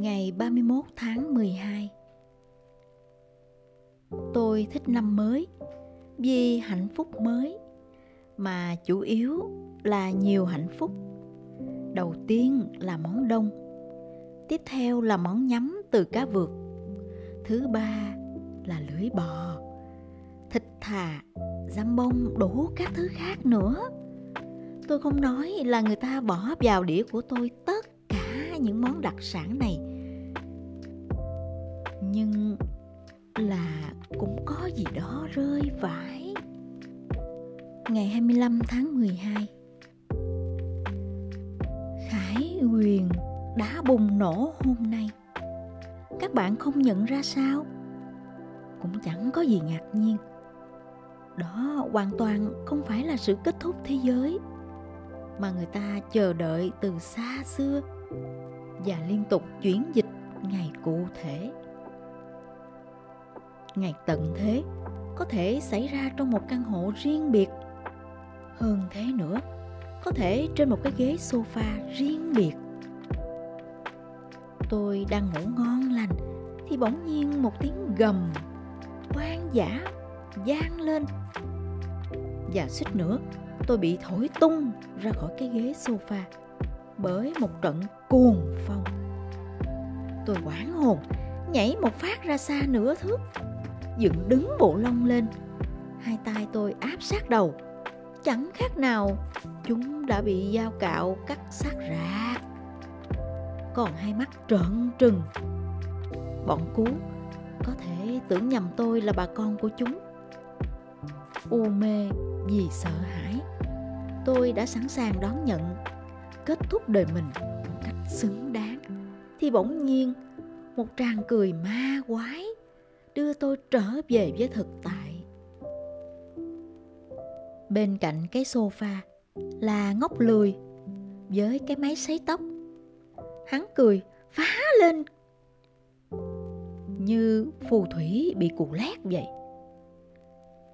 Ngày 31 tháng 12 Tôi thích năm mới vì hạnh phúc mới mà chủ yếu là nhiều hạnh phúc. Đầu tiên là món đông, tiếp theo là món nhắm từ cá vượt, thứ ba là lưỡi bò, thịt thà, giam bông đủ các thứ khác nữa. Tôi không nói là người ta bỏ vào đĩa của tôi những món đặc sản này. Nhưng là cũng có gì đó rơi vãi. Ngày 25 tháng 12 Khải Huyền đã bùng nổ hôm nay. Các bạn không nhận ra sao? Cũng chẳng có gì ngạc nhiên. Đó hoàn toàn không phải là sự kết thúc thế giới, mà người ta chờ đợi từ xa xưa và liên tục chuyển dịch ngày cụ thể. Ngày tận thế có thể xảy ra trong một căn hộ riêng biệt. Hơn thế nữa, có thể trên một cái ghế sofa riêng biệt. Tôi đang ngủ ngon lành thì bỗng nhiên một tiếng gầm hoang dã vang lên. Và suýt nữa, tôi bị thổi tung ra khỏi cái ghế sofa bởi một trận cuồng phong. Tôi hoảng hồn, nhảy một phát ra xa nửa thước. Dựng đứng bộ lông lên. Hai tay tôi áp sát đầu. Chẳng khác nào chúng đã bị dao cạo cắt sát rạc. Còn hai mắt trợn trừng. Bọn cú có thể tưởng nhầm tôi là bà con của chúng. U mê vì sợ hãi, tôi đã sẵn sàng đón nhận kết thúc đời mình xứng đáng. Thì bỗng nhiên, một tràng cười ma quái đưa tôi trở về với thực tại. Bên cạnh cái sofa là ngốc lười với cái máy sấy tóc, hắn cười phá lên. Như phù thủy bị cụ lét vậy.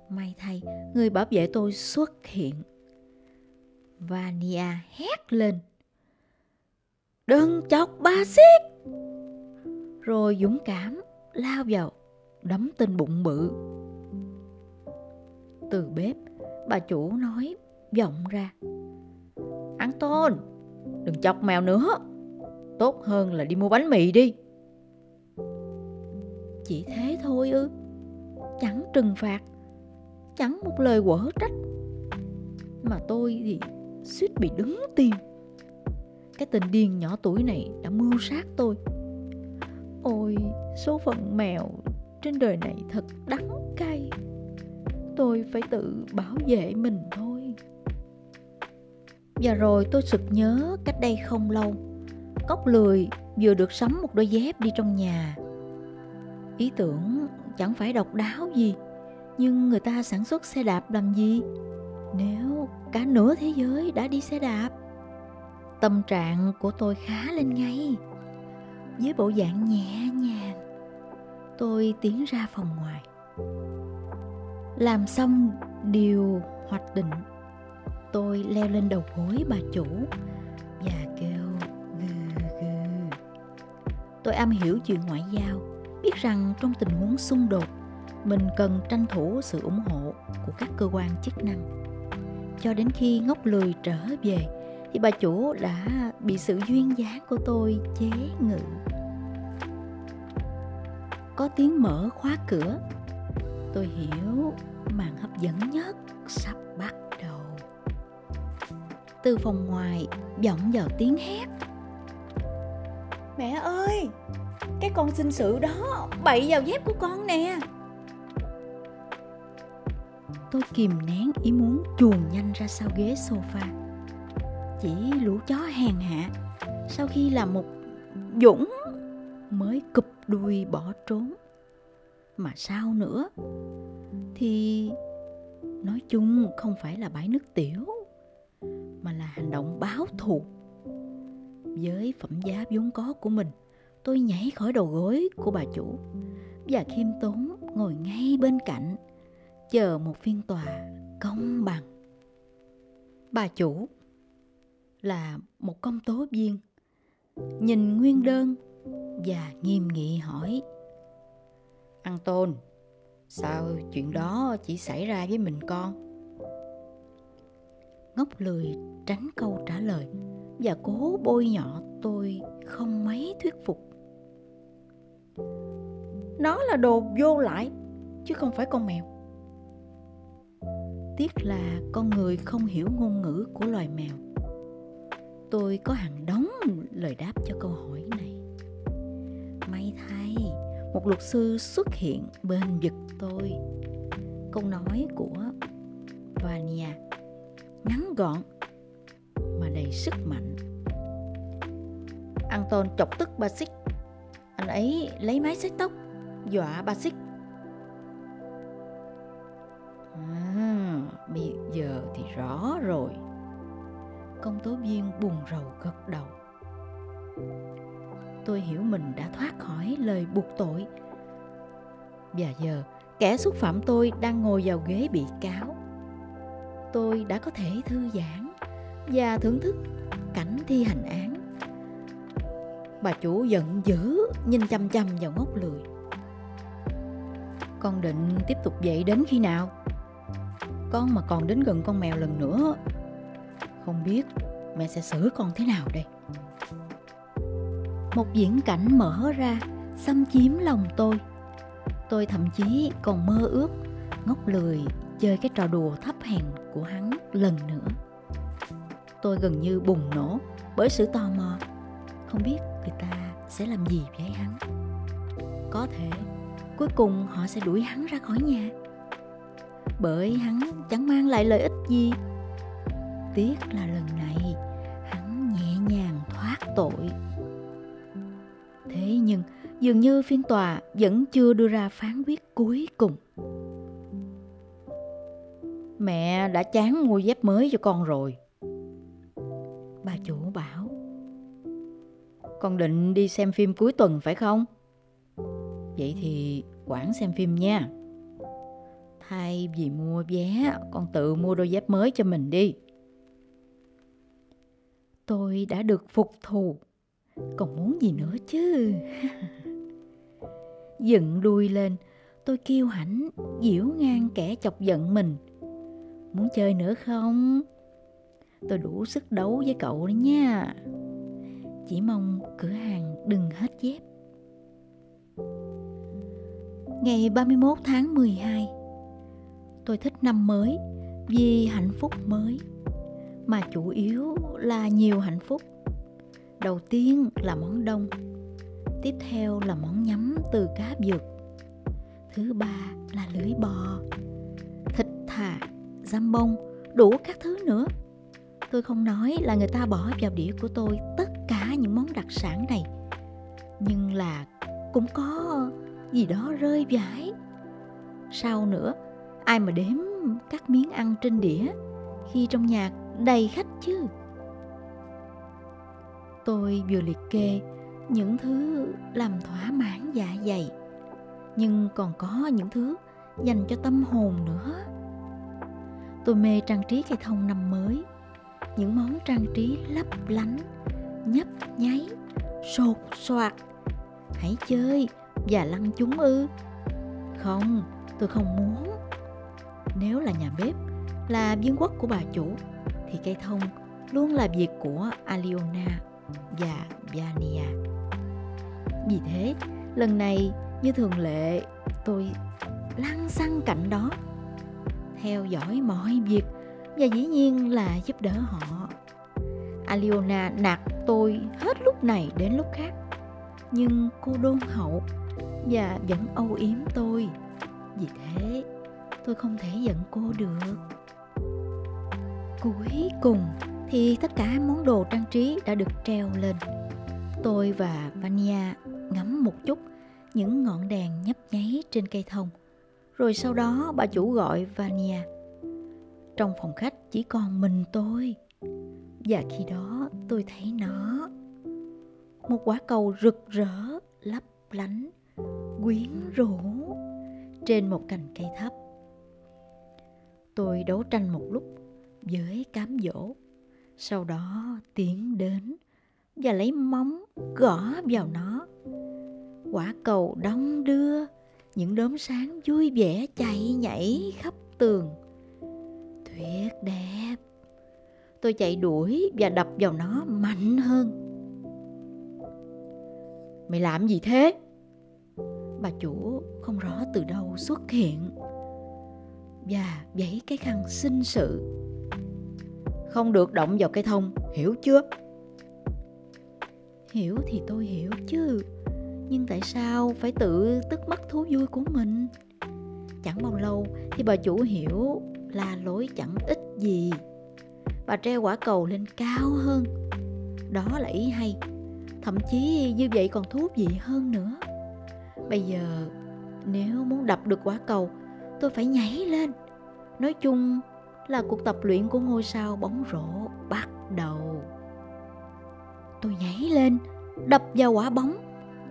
May thay, người bảo vệ tôi xuất hiện. Vania hét lên đừng chọc ba xiết. Rồi dũng cảm lao vào, đấm tên bụng bự. Từ bếp, bà chủ nói vọng ra. Ăn tôn, đừng chọc mèo nữa. Tốt hơn là đi mua bánh mì đi. Chỉ thế thôi ư. Chẳng trừng phạt, chẳng một lời quở trách. Mà tôi thì suýt bị đứng tim cái tình điên nhỏ tuổi này đã mưu sát tôi. Ôi, số phận mèo trên đời này thật đắng cay. Tôi phải tự bảo vệ mình thôi. Và rồi tôi sực nhớ cách đây không lâu, cốc lười vừa được sắm một đôi dép đi trong nhà. Ý tưởng chẳng phải độc đáo gì, nhưng người ta sản xuất xe đạp làm gì? Nếu cả nửa thế giới đã đi xe đạp tâm trạng của tôi khá lên ngay. Với bộ dạng nhẹ nhàng, tôi tiến ra phòng ngoài. Làm xong điều hoạch định, tôi leo lên đầu gối bà chủ và kêu gừ gừ. Tôi am hiểu chuyện ngoại giao, biết rằng trong tình huống xung đột, mình cần tranh thủ sự ủng hộ của các cơ quan chức năng. Cho đến khi ngốc lười trở về thì bà chủ đã bị sự duyên dáng của tôi chế ngự. Có tiếng mở khóa cửa. Tôi hiểu màn hấp dẫn nhất sắp bắt đầu. Từ phòng ngoài vọng vào tiếng hét. Mẹ ơi cái con sinh sự đó bậy vào dép của con nè. Tôi kìm nén ý muốn chuồn nhanh ra sau ghế sofa chỉ lũ chó hèn hạ. Sau khi làm một dũng mới cụp đuôi bỏ trốn. Mà sao nữa? Thì nói chung không phải là bãi nước tiểu, mà là hành động báo thù. Với phẩm giá vốn có của mình, tôi nhảy khỏi đầu gối của bà chủ và khiêm tốn ngồi ngay bên cạnh, chờ một phiên tòa công bằng. Bà chủ là một công tố viên nhìn nguyên đơn và nghiêm nghị hỏi Ăn tôn, sao chuyện đó chỉ xảy ra với mình con? Ngốc lười tránh câu trả lời và cố bôi nhọ tôi không mấy thuyết phục. Nó là đồ vô lại, chứ không phải con mèo. Tiếc là con người không hiểu ngôn ngữ của loài mèo. Tôi có hàng đống lời đáp cho câu hỏi này. May thay, một luật sư xuất hiện bên vực tôi. Câu nói của Vania ngắn gọn mà đầy sức mạnh. Anton chọc tức Basic. Anh ấy lấy máy xếp tóc dọa Basic. À, bây giờ thì rõ rồi. Công tố viên buồn rầu gật đầu. Tôi hiểu mình đã thoát khỏi lời buộc tội. Và giờ, kẻ xúc phạm tôi đang ngồi vào ghế bị cáo. Tôi đã có thể thư giãn và thưởng thức cảnh thi hành án. Bà chủ giận dữ nhìn chăm chăm vào ngốc lười. Con định tiếp tục dậy đến khi nào? Con mà còn đến gần con mèo lần nữa không biết mẹ sẽ xử con thế nào đây. Một diễn cảnh mở ra, Xâm chiếm lòng tôi. Tôi thậm chí còn mơ ước Ngốc lười chơi cái trò đùa thấp hèn của hắn lần nữa. Tôi gần như bùng nổ bởi sự tò mò. Không biết người ta sẽ làm gì với hắn. Có thể cuối cùng họ sẽ đuổi hắn ra khỏi nhà. Bởi hắn chẳng mang lại lợi ích gì tiếc là lần này hắn nhẹ nhàng thoát tội. Thế nhưng dường như phiên tòa vẫn chưa đưa ra phán quyết cuối cùng. Mẹ đã chán mua dép mới cho con rồi. Bà chủ bảo, con định đi xem phim cuối tuần phải không? Vậy thì quản xem phim nha. Thay vì mua vé, con tự mua đôi dép mới cho mình đi tôi đã được phục thù. Còn muốn gì nữa chứ? Dựng đuôi lên, tôi kêu hãnh diễu ngang kẻ chọc giận mình. Muốn chơi nữa không? Tôi đủ sức đấu với cậu đấy nha. Chỉ mong cửa hàng đừng hết dép. Ngày 31 tháng 12 Tôi thích năm mới vì hạnh phúc mới. Mà chủ yếu là nhiều hạnh phúc. Đầu tiên là món đông Tiếp theo là món nhắm từ cá vượt Thứ ba là lưới bò Thịt thà, giam bông, đủ các thứ nữa. Tôi không nói là người ta bỏ vào đĩa của tôi tất cả những món đặc sản này Nhưng là cũng có gì đó rơi vãi. Sau nữa ai mà đếm các miếng ăn trên đĩa khi trong nhà đầy khách chứ? Tôi vừa liệt kê những thứ làm thỏa mãn dạ dày, nhưng còn có những thứ dành cho tâm hồn nữa. Tôi mê trang trí cây thông năm mới, những món trang trí lấp lánh, nhấp nháy, sột soạt. Hãy chơi và lăn chúng ư. Không, tôi không muốn. Nếu là nhà bếp, là viên quốc của bà chủ thì cây thông luôn là việc của aliona và vania. Vì thế, lần này như thường lệ, tôi lăn xăng cạnh đó, theo dõi mọi việc và dĩ nhiên là giúp đỡ họ. Aliona nạt tôi hết lúc này đến lúc khác, nhưng cô đôn hậu và vẫn âu yếm tôi. Vì thế, tôi không thể giận cô được cuối cùng thì tất cả món đồ trang trí đã được treo lên. Tôi và vania ngắm một chút những ngọn đèn nhấp nháy trên cây thông. Rồi sau đó bà chủ gọi vania trong phòng khách chỉ còn mình tôi. Và khi đó tôi thấy nó. Một quả cầu rực rỡ, lấp lánh, quyến rũ trên một cành cây thấp. Tôi đấu tranh một lúc với cám dỗ. Sau đó tiến đến và lấy móng gõ vào nó. Quả cầu đong đưa, những đốm sáng vui vẻ chạy nhảy khắp tường. Tuyệt đẹp! Tôi chạy đuổi và đập vào nó mạnh hơn. Mày làm gì thế? Bà chủ không rõ từ đâu xuất hiện. Và vẫy cái khăn sinh sự không được động vào cây thông. Hiểu chưa? Hiểu thì tôi hiểu chứ. Nhưng tại sao phải tự tức mất thú vui của mình? Chẳng bao lâu thì bà chủ hiểu là lỗi chẳng ích gì. Bà treo quả cầu lên cao hơn. Đó là ý hay. Thậm chí như vậy còn thú vị hơn nữa. Bây giờ, nếu muốn đập được quả cầu, tôi phải nhảy lên. Nói chung là cuộc tập luyện của ngôi sao bóng rổ bắt đầu. Tôi nhảy lên, đập vào quả bóng,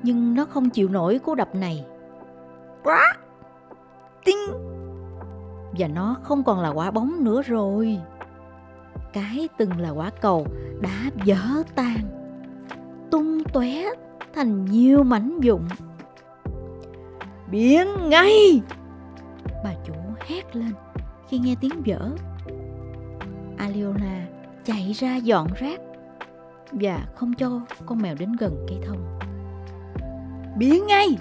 nhưng nó không chịu nổi cú đập này. Quát! Tinh! và nó không còn là quả bóng nữa rồi. Cái từng là quả cầu đã vỡ tan, tung tóe thành nhiều mảnh vụn. Biến ngay! Bà chủ hét lên khi nghe tiếng vỡ Aliona chạy ra dọn rác. Và không cho con mèo đến gần cây thông. Biến ngay!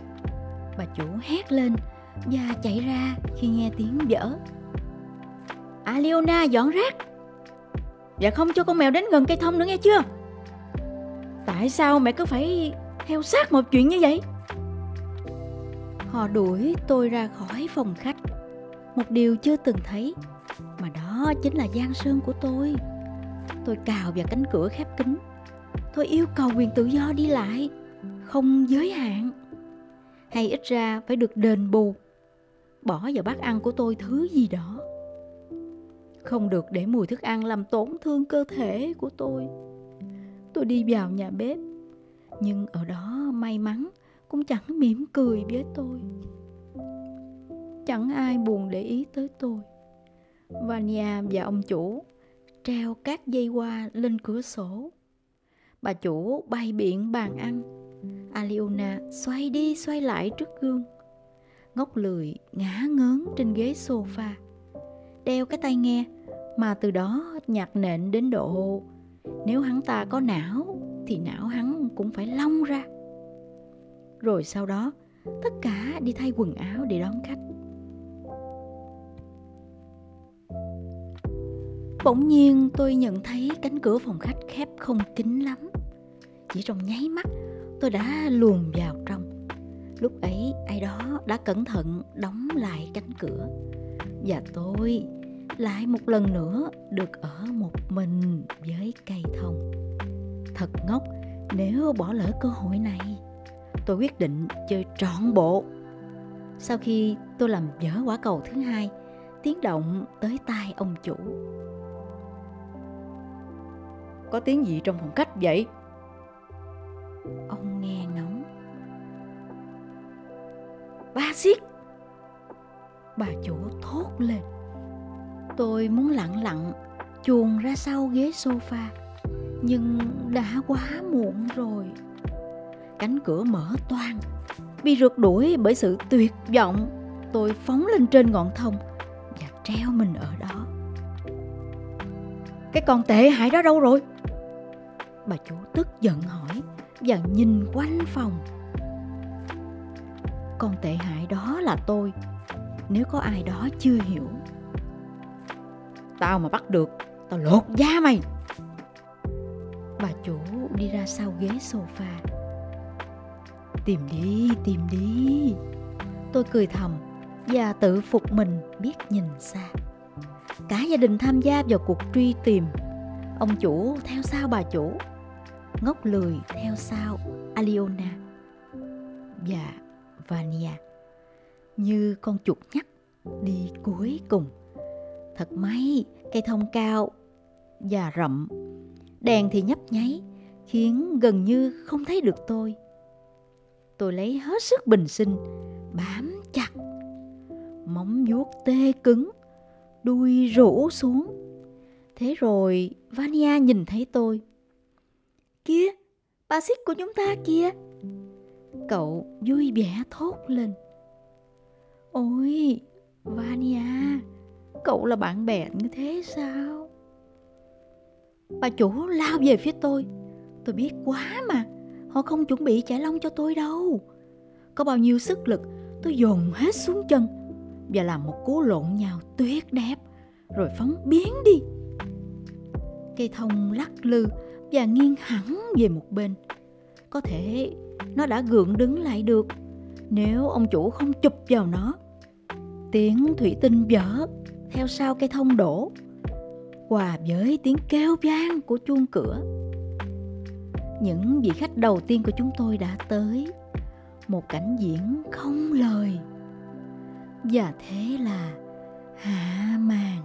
Bà chủ hét lên và chạy ra khi nghe tiếng vỡ Aliona dọn rác! Và không cho con mèo đến gần cây thông nữa nghe chưa? Tại sao mẹ cứ phải theo sát một chuyện như vậy? Họ đuổi tôi ra khỏi phòng khách một điều chưa từng thấy, mà đó chính là giang sơn của tôi. Tôi cào vào cánh cửa khép kín. Tôi yêu cầu quyền tự do đi lại, không giới hạn. Hay ít ra phải được đền bù, bỏ vào bát ăn của tôi thứ gì đó. Không được để mùi thức ăn làm tổn thương cơ thể của tôi. Tôi đi vào nhà bếp, nhưng ở đó may mắn cũng chẳng mỉm cười với tôi chẳng ai buồn để ý tới tôi. Vania và ông chủ treo các dây hoa lên cửa sổ. Bà chủ bay biện bàn ăn. Aliona xoay đi xoay lại trước gương. Ngốc lười ngã ngớn trên ghế sofa, đeo cái tai nghe mà từ đó nhạc nện đến độ nếu hắn ta có não, thì não hắn cũng phải long ra. Rồi sau đó, tất cả đi thay quần áo để đón khách. Bỗng nhiên tôi nhận thấy cánh cửa phòng khách khép không kín lắm. Chỉ trong nháy mắt, tôi đã luồn vào trong. Lúc ấy, ai đó đã cẩn thận đóng lại cánh cửa. Và tôi lại một lần nữa được ở một mình với cây thông. Thật ngốc, nếu bỏ lỡ cơ hội này, tôi quyết định chơi trọn bộ. Sau khi tôi làm dở quả cầu thứ hai, tiếng động tới tai ông chủ có tiếng gì trong phòng khách vậy? Ông nghe ngóng. Ba xiết bà chủ thốt lên. Tôi muốn lặng lặng chuồn ra sau ghế sofa, nhưng đã quá muộn rồi. Cánh cửa mở toang. Bị rượt đuổi bởi sự tuyệt vọng, tôi phóng lên trên ngọn thông và treo mình ở đó. Cái con tệ hại đó đâu rồi? Bà chủ tức giận hỏi và nhìn quanh phòng. Con tệ hại đó là tôi nếu có ai đó chưa hiểu. Tao mà bắt được tao lột da mày. Bà chủ đi ra sau ghế sofa. Tìm đi tìm đi. Tôi cười thầm và tự phục mình biết nhìn xa. Cả gia đình tham gia vào cuộc truy tìm. Ông chủ theo sau bà chủ ngốc lười theo sau, aliona. Và vania. Như con chuột nhắt đi cuối cùng. Thật may, cây thông cao và rậm. Đèn thì nhấp nháy, khiến gần như không thấy được tôi. Tôi lấy hết sức bình sinh, bám chặt. Móng vuốt tê cứng, đuôi rũ xuống. Thế rồi vania nhìn thấy tôi kia bà xích của chúng ta kia cậu vui vẻ thốt lên. Ôi, Vania, cậu là bạn bè như thế sao? Bà chủ lao về phía tôi. Tôi biết quá mà, họ không chuẩn bị chải lông cho tôi đâu. Có bao nhiêu sức lực, tôi dồn hết xuống chân và làm một cú lộn nhào tuyệt đẹp, rồi phóng biến đi. Cây thông lắc lư và nghiêng hẳn về một bên. Có thể nó đã gượng đứng lại được nếu ông chủ không chụp vào nó. Tiếng thủy tinh vỡ theo sau cây thông đổ, hòa với tiếng kêu vang của chuông cửa. Những vị khách đầu tiên của chúng tôi đã tới. Một cảnh diễn không lời. Và thế là hạ màn.